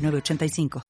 906985.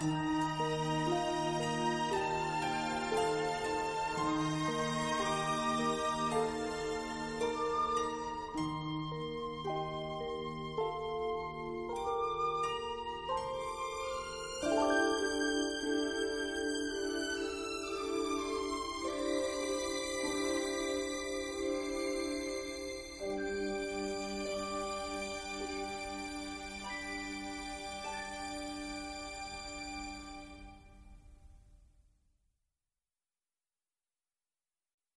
Música